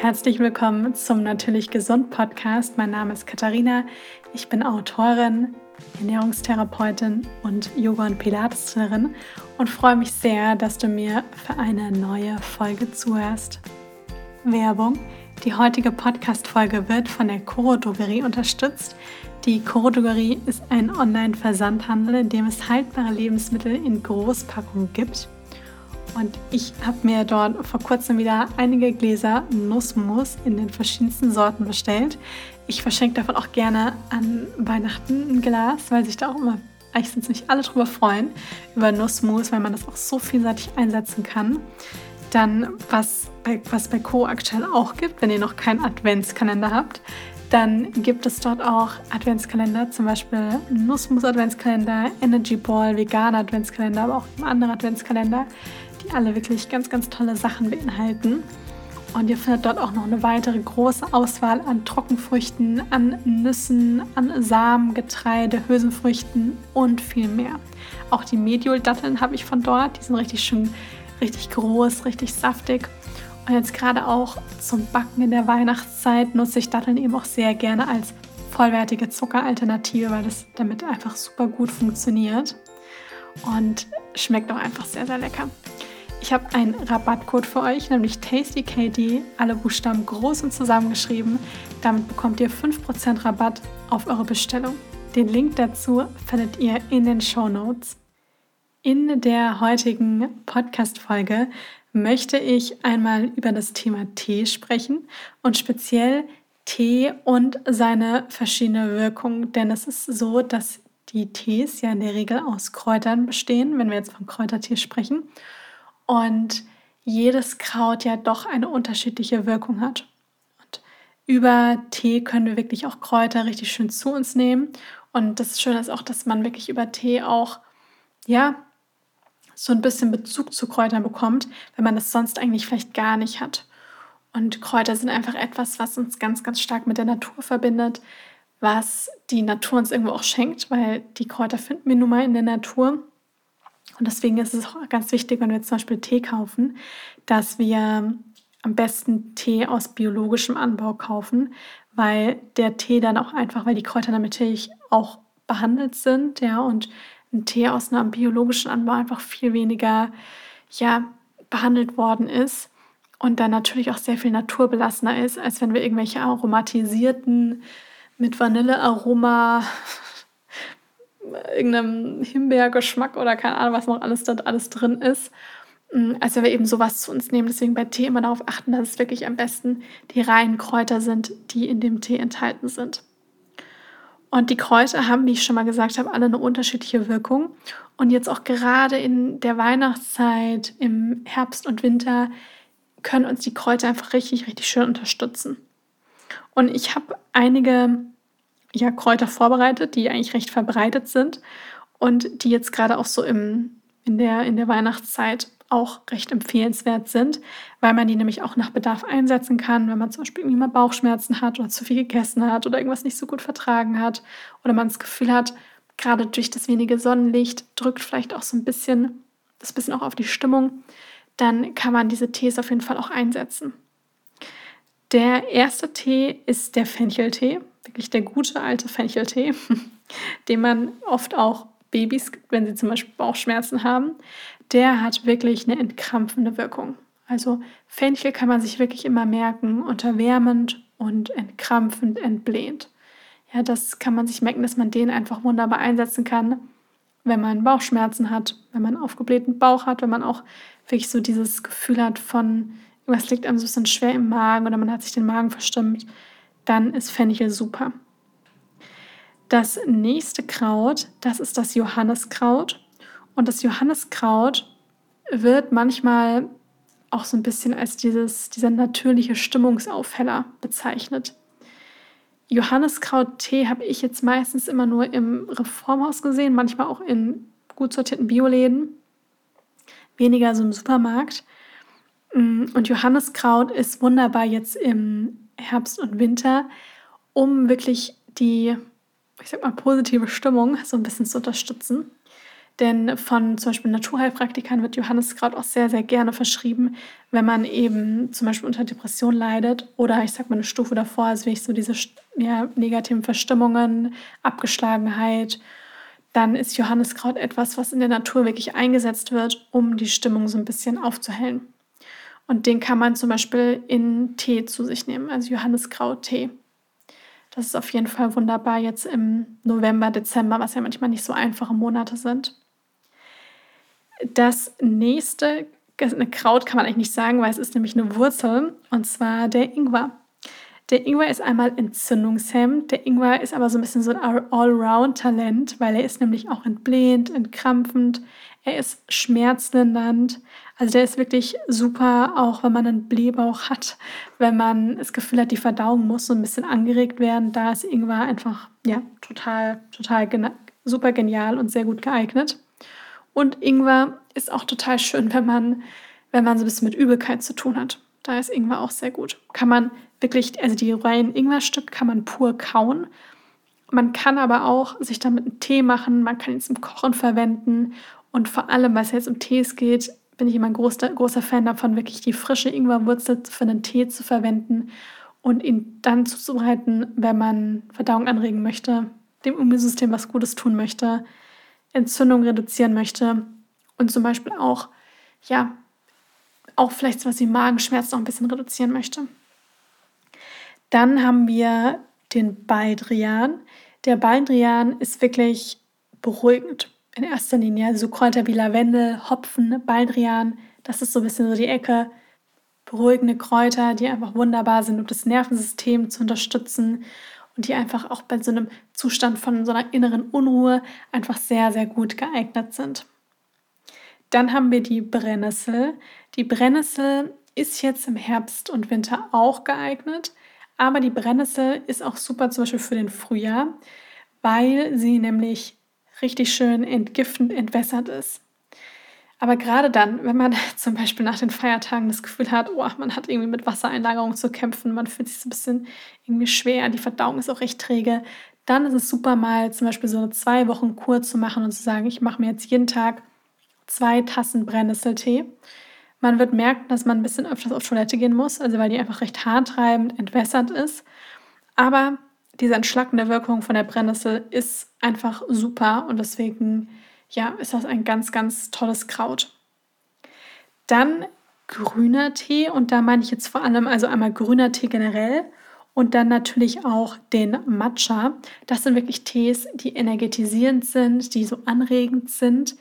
Herzlich willkommen zum Natürlich Gesund Podcast. Mein Name ist Katharina. Ich bin Autorin, Ernährungstherapeutin und Yoga- und Pilates-Trainerin und freue mich sehr, dass du mir für eine neue Folge zuhörst. Werbung. Die heutige Podcast-Folge wird von der Coro Drogerie unterstützt. Die Coro Drogerie ist ein Online-Versandhandel, in dem es haltbare Lebensmittel in Großpackungen gibt. Und ich habe mir dort vor kurzem wieder einige Gläser Nussmus in den verschiedensten Sorten bestellt. Ich verschenke davon auch gerne an Weihnachten ein Glas, weil sich da auch immer, eigentlich sind nicht alle drüber freuen, über Nussmus, weil man das auch so vielseitig einsetzen kann. Dann, was bei, was bei Co. aktuell auch gibt, wenn ihr noch keinen Adventskalender habt, dann gibt es dort auch Adventskalender, zum Beispiel Nussmus Adventskalender, Energy Ball, veganer Adventskalender, aber auch andere Adventskalender die alle wirklich ganz, ganz tolle Sachen beinhalten. Und ihr findet dort auch noch eine weitere große Auswahl an Trockenfrüchten, an Nüssen, an Samen, Getreide, Hülsenfrüchten und viel mehr. Auch die Mediol-Datteln habe ich von dort. Die sind richtig schön, richtig groß, richtig saftig. Und jetzt gerade auch zum Backen in der Weihnachtszeit nutze ich Datteln eben auch sehr gerne als vollwertige Zuckeralternative, weil das damit einfach super gut funktioniert und schmeckt auch einfach sehr, sehr lecker. Ich habe einen Rabattcode für euch, nämlich TastyKD, alle Buchstaben groß und zusammengeschrieben. Damit bekommt ihr 5% Rabatt auf eure Bestellung. Den Link dazu findet ihr in den Show Notes. In der heutigen Podcast-Folge möchte ich einmal über das Thema Tee sprechen und speziell Tee und seine verschiedenen Wirkungen. Denn es ist so, dass die Tees ja in der Regel aus Kräutern bestehen, wenn wir jetzt von Kräutertee sprechen und jedes Kraut ja doch eine unterschiedliche Wirkung hat. Und über Tee können wir wirklich auch Kräuter richtig schön zu uns nehmen. Und das Schöne ist auch, dass man wirklich über Tee auch, ja, so ein bisschen Bezug zu Kräutern bekommt, wenn man das sonst eigentlich vielleicht gar nicht hat. Und Kräuter sind einfach etwas, was uns ganz, ganz stark mit der Natur verbindet, was die Natur uns irgendwo auch schenkt, weil die Kräuter finden wir nun mal in der Natur. Und deswegen ist es auch ganz wichtig, wenn wir zum Beispiel Tee kaufen, dass wir am besten Tee aus biologischem Anbau kaufen, weil der Tee dann auch einfach, weil die Kräuter natürlich auch behandelt sind, ja, und ein Tee aus einem biologischen Anbau einfach viel weniger, ja, behandelt worden ist und dann natürlich auch sehr viel naturbelassener ist, als wenn wir irgendwelche aromatisierten mit Vanillearoma irgendeinem Himbeergeschmack oder keine Ahnung, was noch alles dort alles drin ist. Mm, also wenn wir eben sowas zu uns nehmen, deswegen bei Tee immer darauf achten, dass es wirklich am besten die reinen Kräuter sind, die in dem Tee enthalten sind. Und die Kräuter haben, wie ich schon mal gesagt habe, alle eine unterschiedliche Wirkung. Und jetzt auch gerade in der Weihnachtszeit, im Herbst und Winter, können uns die Kräuter einfach richtig, richtig schön unterstützen. Und ich habe einige ja, Kräuter vorbereitet, die eigentlich recht verbreitet sind und die jetzt gerade auch so im, in, der, in der Weihnachtszeit auch recht empfehlenswert sind, weil man die nämlich auch nach Bedarf einsetzen kann, wenn man zum Beispiel irgendwie mal Bauchschmerzen hat oder zu viel gegessen hat oder irgendwas nicht so gut vertragen hat oder man das Gefühl hat, gerade durch das wenige Sonnenlicht drückt vielleicht auch so ein bisschen das bisschen auch auf die Stimmung, dann kann man diese Tees auf jeden Fall auch einsetzen. Der erste Tee ist der Fencheltee wirklich der gute alte Fencheltee, den man oft auch Babys wenn sie zum Beispiel Bauchschmerzen haben. Der hat wirklich eine entkrampfende Wirkung. Also Fenchel kann man sich wirklich immer merken, unterwärmend und entkrampfend, entblähend. Ja, das kann man sich merken, dass man den einfach wunderbar einsetzen kann, wenn man Bauchschmerzen hat, wenn man aufgeblähten Bauch hat, wenn man auch wirklich so dieses Gefühl hat von, irgendwas liegt einem so ein bisschen schwer im Magen oder man hat sich den Magen verstimmt dann ist Fenchel super. Das nächste Kraut, das ist das Johanneskraut. Und das Johanneskraut wird manchmal auch so ein bisschen als dieses, dieser natürliche Stimmungsaufheller bezeichnet. Johanneskraut-Tee habe ich jetzt meistens immer nur im Reformhaus gesehen, manchmal auch in gut sortierten Bioläden, weniger so im Supermarkt. Mm, und Johanneskraut ist wunderbar jetzt im Herbst und Winter, um wirklich die, ich sag mal, positive Stimmung so ein bisschen zu unterstützen. Denn von zum Beispiel Naturheilpraktikern wird Johanniskraut auch sehr, sehr gerne verschrieben, wenn man eben zum Beispiel unter Depression leidet oder ich sag mal eine Stufe davor, also wenn ich so diese ja, negativen Verstimmungen, Abgeschlagenheit, dann ist Johanniskraut etwas, was in der Natur wirklich eingesetzt wird, um die Stimmung so ein bisschen aufzuhellen. Und den kann man zum Beispiel in Tee zu sich nehmen, also Johanniskraut-Tee. Das ist auf jeden Fall wunderbar jetzt im November, Dezember, was ja manchmal nicht so einfache Monate sind. Das nächste, eine Kraut kann man eigentlich nicht sagen, weil es ist nämlich eine Wurzel und zwar der Ingwer. Der Ingwer ist einmal entzündungshemmend. Der Ingwer ist aber so ein bisschen so ein Allround-Talent, weil er ist nämlich auch entblähend, entkrampfend. Er ist schmerzlindernd. Also der ist wirklich super, auch wenn man einen Blähbauch hat, wenn man das Gefühl hat, die Verdauung muss so ein bisschen angeregt werden. Da ist Ingwer einfach ja total, total super genial und sehr gut geeignet. Und Ingwer ist auch total schön, wenn man, wenn man so ein bisschen mit Übelkeit zu tun hat. Da ist Ingwer auch sehr gut. Kann man wirklich, also die reinen Ingwerstücke kann man pur kauen. Man kann aber auch sich damit einen Tee machen, man kann ihn zum Kochen verwenden und vor allem, weil es jetzt um Tees geht, bin ich immer ein großer, großer Fan davon, wirklich die frische Ingwerwurzel für einen Tee zu verwenden und ihn dann zuzubereiten, wenn man Verdauung anregen möchte, dem Immunsystem was Gutes tun möchte, Entzündung reduzieren möchte und zum Beispiel auch, ja, auch vielleicht was wie Magenschmerzen noch ein bisschen reduzieren möchte. Dann haben wir den Baldrian. Der Baldrian ist wirklich beruhigend in erster Linie. Also Kräuter wie Lavendel, Hopfen, Baldrian, das ist so ein bisschen so die Ecke. Beruhigende Kräuter, die einfach wunderbar sind, um das Nervensystem zu unterstützen und die einfach auch bei so einem Zustand von so einer inneren Unruhe einfach sehr, sehr gut geeignet sind. Dann haben wir die Brennnessel. Die Brennnessel ist jetzt im Herbst und Winter auch geeignet, aber die Brennnessel ist auch super zum Beispiel für den Frühjahr, weil sie nämlich richtig schön entgiftend entwässert ist. Aber gerade dann, wenn man zum Beispiel nach den Feiertagen das Gefühl hat, oh, man hat irgendwie mit Wassereinlagerung zu kämpfen, man fühlt sich so ein bisschen irgendwie schwer, die Verdauung ist auch recht träge, dann ist es super mal zum Beispiel so eine zwei Wochen Kur zu machen und zu sagen, ich mache mir jetzt jeden Tag zwei Tassen Brennnesseltee. Man wird merken, dass man ein bisschen öfters auf Toilette gehen muss, also weil die einfach recht haartreibend entwässert ist. Aber diese entschlackende Wirkung von der Brennnessel ist einfach super und deswegen ja, ist das ein ganz, ganz tolles Kraut. Dann grüner Tee und da meine ich jetzt vor allem also einmal grüner Tee generell und dann natürlich auch den Matcha. Das sind wirklich Tees, die energetisierend sind, die so anregend sind.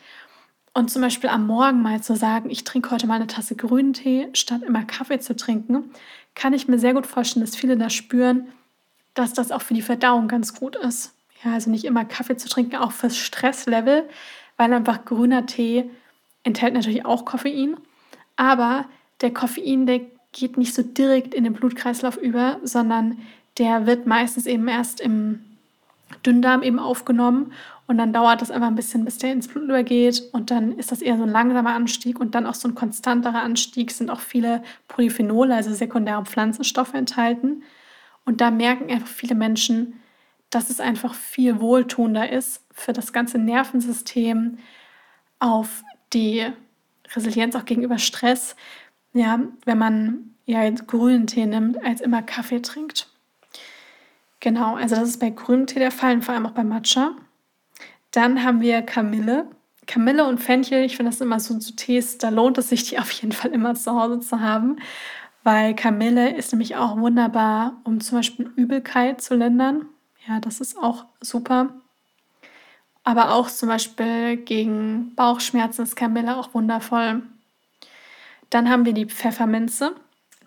Und zum Beispiel am Morgen mal zu sagen, ich trinke heute mal eine Tasse grünen Tee, statt immer Kaffee zu trinken, kann ich mir sehr gut vorstellen, dass viele da spüren, dass das auch für die Verdauung ganz gut ist. Ja, also nicht immer Kaffee zu trinken, auch fürs Stresslevel, weil einfach grüner Tee enthält natürlich auch Koffein, aber der Koffein, der geht nicht so direkt in den Blutkreislauf über, sondern der wird meistens eben erst im Dünndarm eben aufgenommen und dann dauert das einfach ein bisschen, bis der ins Blut übergeht und dann ist das eher so ein langsamer Anstieg und dann auch so ein konstanterer Anstieg sind auch viele Polyphenole, also sekundäre Pflanzenstoffe enthalten. Und da merken einfach viele Menschen, dass es einfach viel wohltuender ist für das ganze Nervensystem, auf die Resilienz auch gegenüber Stress, ja, wenn man ja grünen Tee nimmt, als immer Kaffee trinkt. Genau, also das ist bei grünem Tee der Fall und vor allem auch bei Matcha. Dann haben wir Kamille. Kamille und Fenchel, ich finde das immer so zu Tees, da lohnt es sich, die auf jeden Fall immer zu Hause zu haben, weil Kamille ist nämlich auch wunderbar, um zum Beispiel Übelkeit zu lindern. Ja, das ist auch super. Aber auch zum Beispiel gegen Bauchschmerzen ist Kamille auch wundervoll. Dann haben wir die Pfefferminze.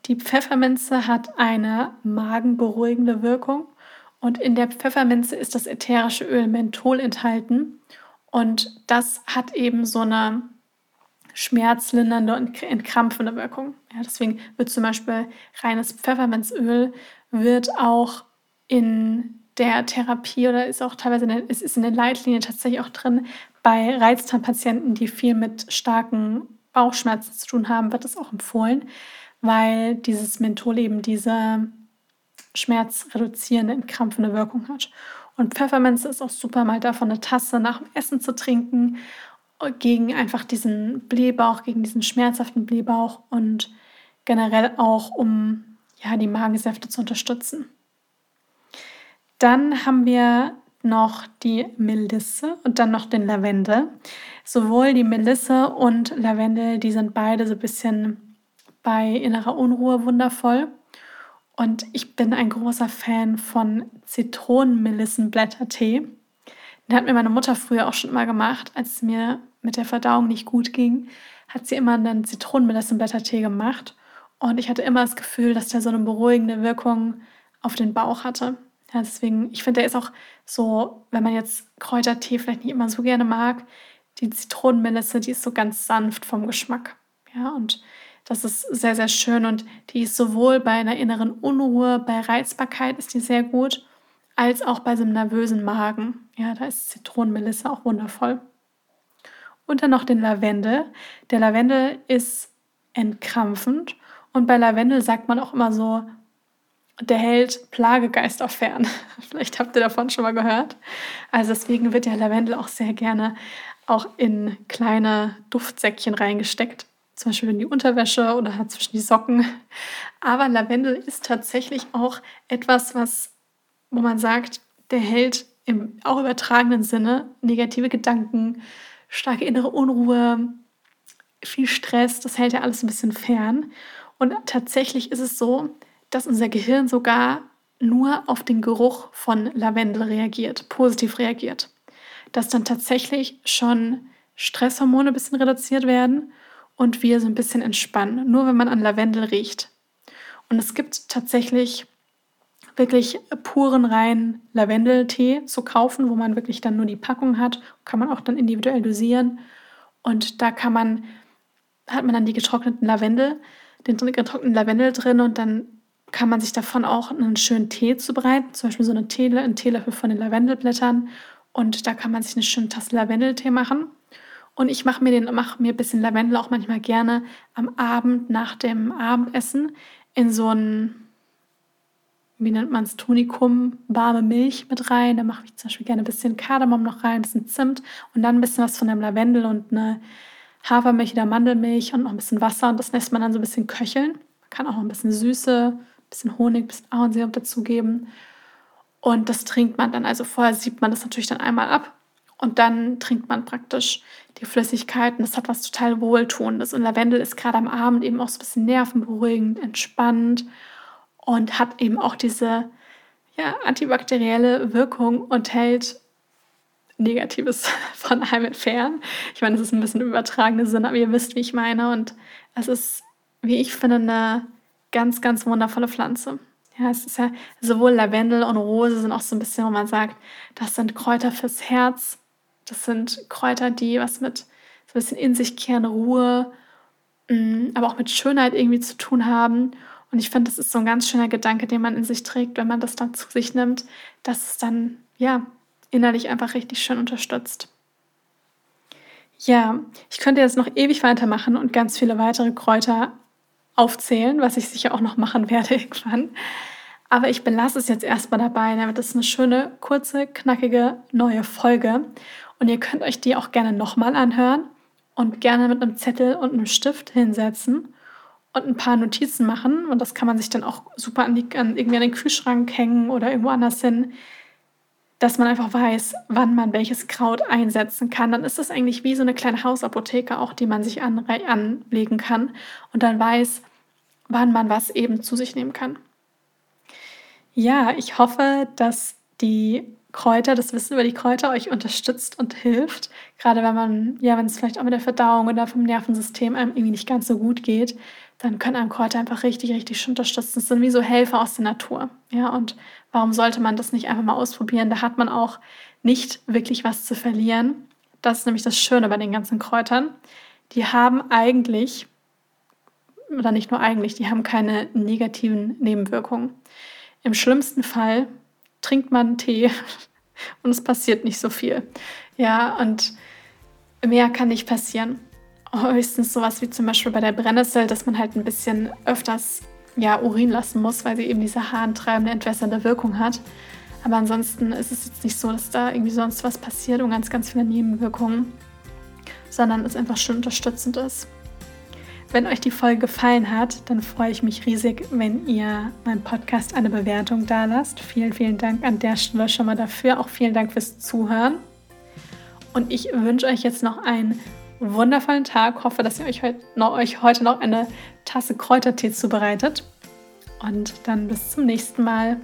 Die Pfefferminze hat eine magenberuhigende Wirkung und in der Pfefferminze ist das ätherische Öl Menthol enthalten und das hat eben so eine schmerzlindernde und entkrampfende Wirkung. Ja, deswegen wird zum Beispiel reines Pfefferminzöl wird auch in der Therapie oder ist auch teilweise in der, es ist in der Leitlinie tatsächlich auch drin, bei Reizdarmpatienten, die viel mit starken Bauchschmerzen zu tun haben, wird es auch empfohlen, weil dieses Menthol eben diese schmerzreduzierende, entkrampfende Wirkung hat. Und Pfefferminz ist auch super, mal davon eine Tasse nach dem Essen zu trinken gegen einfach diesen Blähbauch, gegen diesen schmerzhaften Blähbauch und generell auch, um ja, die Magensäfte zu unterstützen. Dann haben wir noch die Melisse und dann noch den Lavendel. Sowohl die Melisse und Lavendel, die sind beide so ein bisschen bei innerer Unruhe wundervoll. Und ich bin ein großer Fan von Zitronenmelissenblättertee. Den hat mir meine Mutter früher auch schon mal gemacht, als es mir mit der Verdauung nicht gut ging, hat sie immer einen Zitronenmelissenblättertee gemacht. Und ich hatte immer das Gefühl, dass der so eine beruhigende Wirkung auf den Bauch hatte. Ja, deswegen, ich finde, der ist auch so, wenn man jetzt Kräutertee vielleicht nicht immer so gerne mag, die Zitronenmelisse, die ist so ganz sanft vom Geschmack. Ja, und das ist sehr, sehr schön und die ist sowohl bei einer inneren Unruhe, bei Reizbarkeit ist die sehr gut, als auch bei so einem nervösen Magen. Ja, da ist Zitronenmelisse auch wundervoll. Und dann noch den Lavendel. Der Lavendel ist entkrampfend und bei Lavendel sagt man auch immer so, der hält Plagegeister fern. Vielleicht habt ihr davon schon mal gehört. Also deswegen wird der Lavendel auch sehr gerne auch in kleine Duftsäckchen reingesteckt. Zum Beispiel in die Unterwäsche oder zwischen die Socken. Aber Lavendel ist tatsächlich auch etwas, was, wo man sagt, der hält im auch übertragenen Sinne negative Gedanken, starke innere Unruhe, viel Stress, das hält ja alles ein bisschen fern. Und tatsächlich ist es so, dass unser Gehirn sogar nur auf den Geruch von Lavendel reagiert, positiv reagiert. Dass dann tatsächlich schon Stresshormone ein bisschen reduziert werden und wir so ein bisschen entspannen, nur wenn man an Lavendel riecht. Und es gibt tatsächlich wirklich puren reinen Lavendeltee zu kaufen, wo man wirklich dann nur die Packung hat, kann man auch dann individuell dosieren. Und da kann man, hat man dann die getrockneten Lavendel, den getrockneten Lavendel drin und dann kann man sich davon auch einen schönen Tee zubereiten, zum Beispiel so eine Tee, einen Teelöffel von den Lavendelblättern. Und da kann man sich eine schöne Tasse Lavendeltee machen. Und ich mache mir, den, mach mir ein bisschen Lavendel auch manchmal gerne am Abend nach dem Abendessen in so ein, wie nennt man es, Tonikum, warme Milch mit rein. Da mache ich zum Beispiel gerne ein bisschen Kardamom noch rein, ein bisschen Zimt und dann ein bisschen was von dem Lavendel und eine Hafermilch oder Mandelmilch und noch ein bisschen Wasser. Und das lässt man dann so ein bisschen köcheln. Man kann auch noch ein bisschen Süße bisschen Honig, bisschen Ahornsirup dazugeben. Und das trinkt man dann, also vorher siebt man das natürlich dann einmal ab und dann trinkt man praktisch die Flüssigkeiten. Das hat was total Wohltuendes. Und Lavendel ist gerade am Abend eben auch so ein bisschen nervenberuhigend, entspannt und hat eben auch diese ja, antibakterielle Wirkung und hält Negatives von einem fern. Ich meine, das ist ein bisschen übertragene Sinn, aber ihr wisst, wie ich meine. Und es ist, wie ich finde, eine ganz, ganz wundervolle Pflanze. Ja, es ist ja sowohl Lavendel und Rose sind auch so ein bisschen, wo man sagt, das sind Kräuter fürs Herz. Das sind Kräuter, die was mit so ein bisschen in sich kehren, Ruhe, mm, aber auch mit Schönheit irgendwie zu tun haben. Und ich finde, das ist so ein ganz schöner Gedanke, den man in sich trägt, wenn man das dann zu sich nimmt, dass es dann, ja, innerlich einfach richtig schön unterstützt. Ja, ich könnte jetzt noch ewig weitermachen und ganz viele weitere Kräuter aufzählen, was ich sicher auch noch machen werde irgendwann. Aber ich belasse es jetzt erstmal dabei, damit es eine schöne, kurze, knackige neue Folge. Und ihr könnt euch die auch gerne nochmal anhören und gerne mit einem Zettel und einem Stift hinsetzen und ein paar Notizen machen. Und das kann man sich dann auch super an, die, an irgendwie an den Kühlschrank hängen oder irgendwo anders hin, dass man einfach weiß, wann man welches Kraut einsetzen kann. Dann ist das eigentlich wie so eine kleine Hausapotheke auch, die man sich anlegen kann und dann weiß, wann man was eben zu sich nehmen kann. Ja, ich hoffe, dass die Kräuter, das Wissen über die Kräuter euch unterstützt und hilft. Gerade wenn man, ja, wenn es vielleicht auch mit der Verdauung oder vom Nervensystem einem irgendwie nicht ganz so gut geht, dann können einem Kräuter einfach richtig, richtig unterstützen. Das sind wie so Helfer aus der Natur. Ja, und warum sollte man das nicht einfach mal ausprobieren? Da hat man auch nicht wirklich was zu verlieren. Das ist nämlich das Schöne bei den ganzen Kräutern. Die haben eigentlich oder nicht nur eigentlich, die haben keine negativen Nebenwirkungen. Im schlimmsten Fall trinkt man Tee und es passiert nicht so viel. Ja, und mehr kann nicht passieren. Höchstens sowas wie zum Beispiel bei der Brennnessel, dass man halt ein bisschen öfters ja, Urin lassen muss, weil sie eben diese harntreibende, entwässernde Wirkung hat. Aber ansonsten ist es jetzt nicht so, dass da irgendwie sonst was passiert und ganz, ganz viele Nebenwirkungen. sondern es einfach schon unterstützend ist. Wenn euch die Folge gefallen hat, dann freue ich mich riesig, wenn ihr meinem Podcast eine Bewertung da lasst. Vielen, vielen Dank an der Stelle schon mal dafür. Auch vielen Dank fürs Zuhören. Und ich wünsche euch jetzt noch einen wundervollen Tag. Hoffe, dass ihr euch, heut noch, euch heute noch eine Tasse Kräutertee zubereitet. Und dann bis zum nächsten Mal.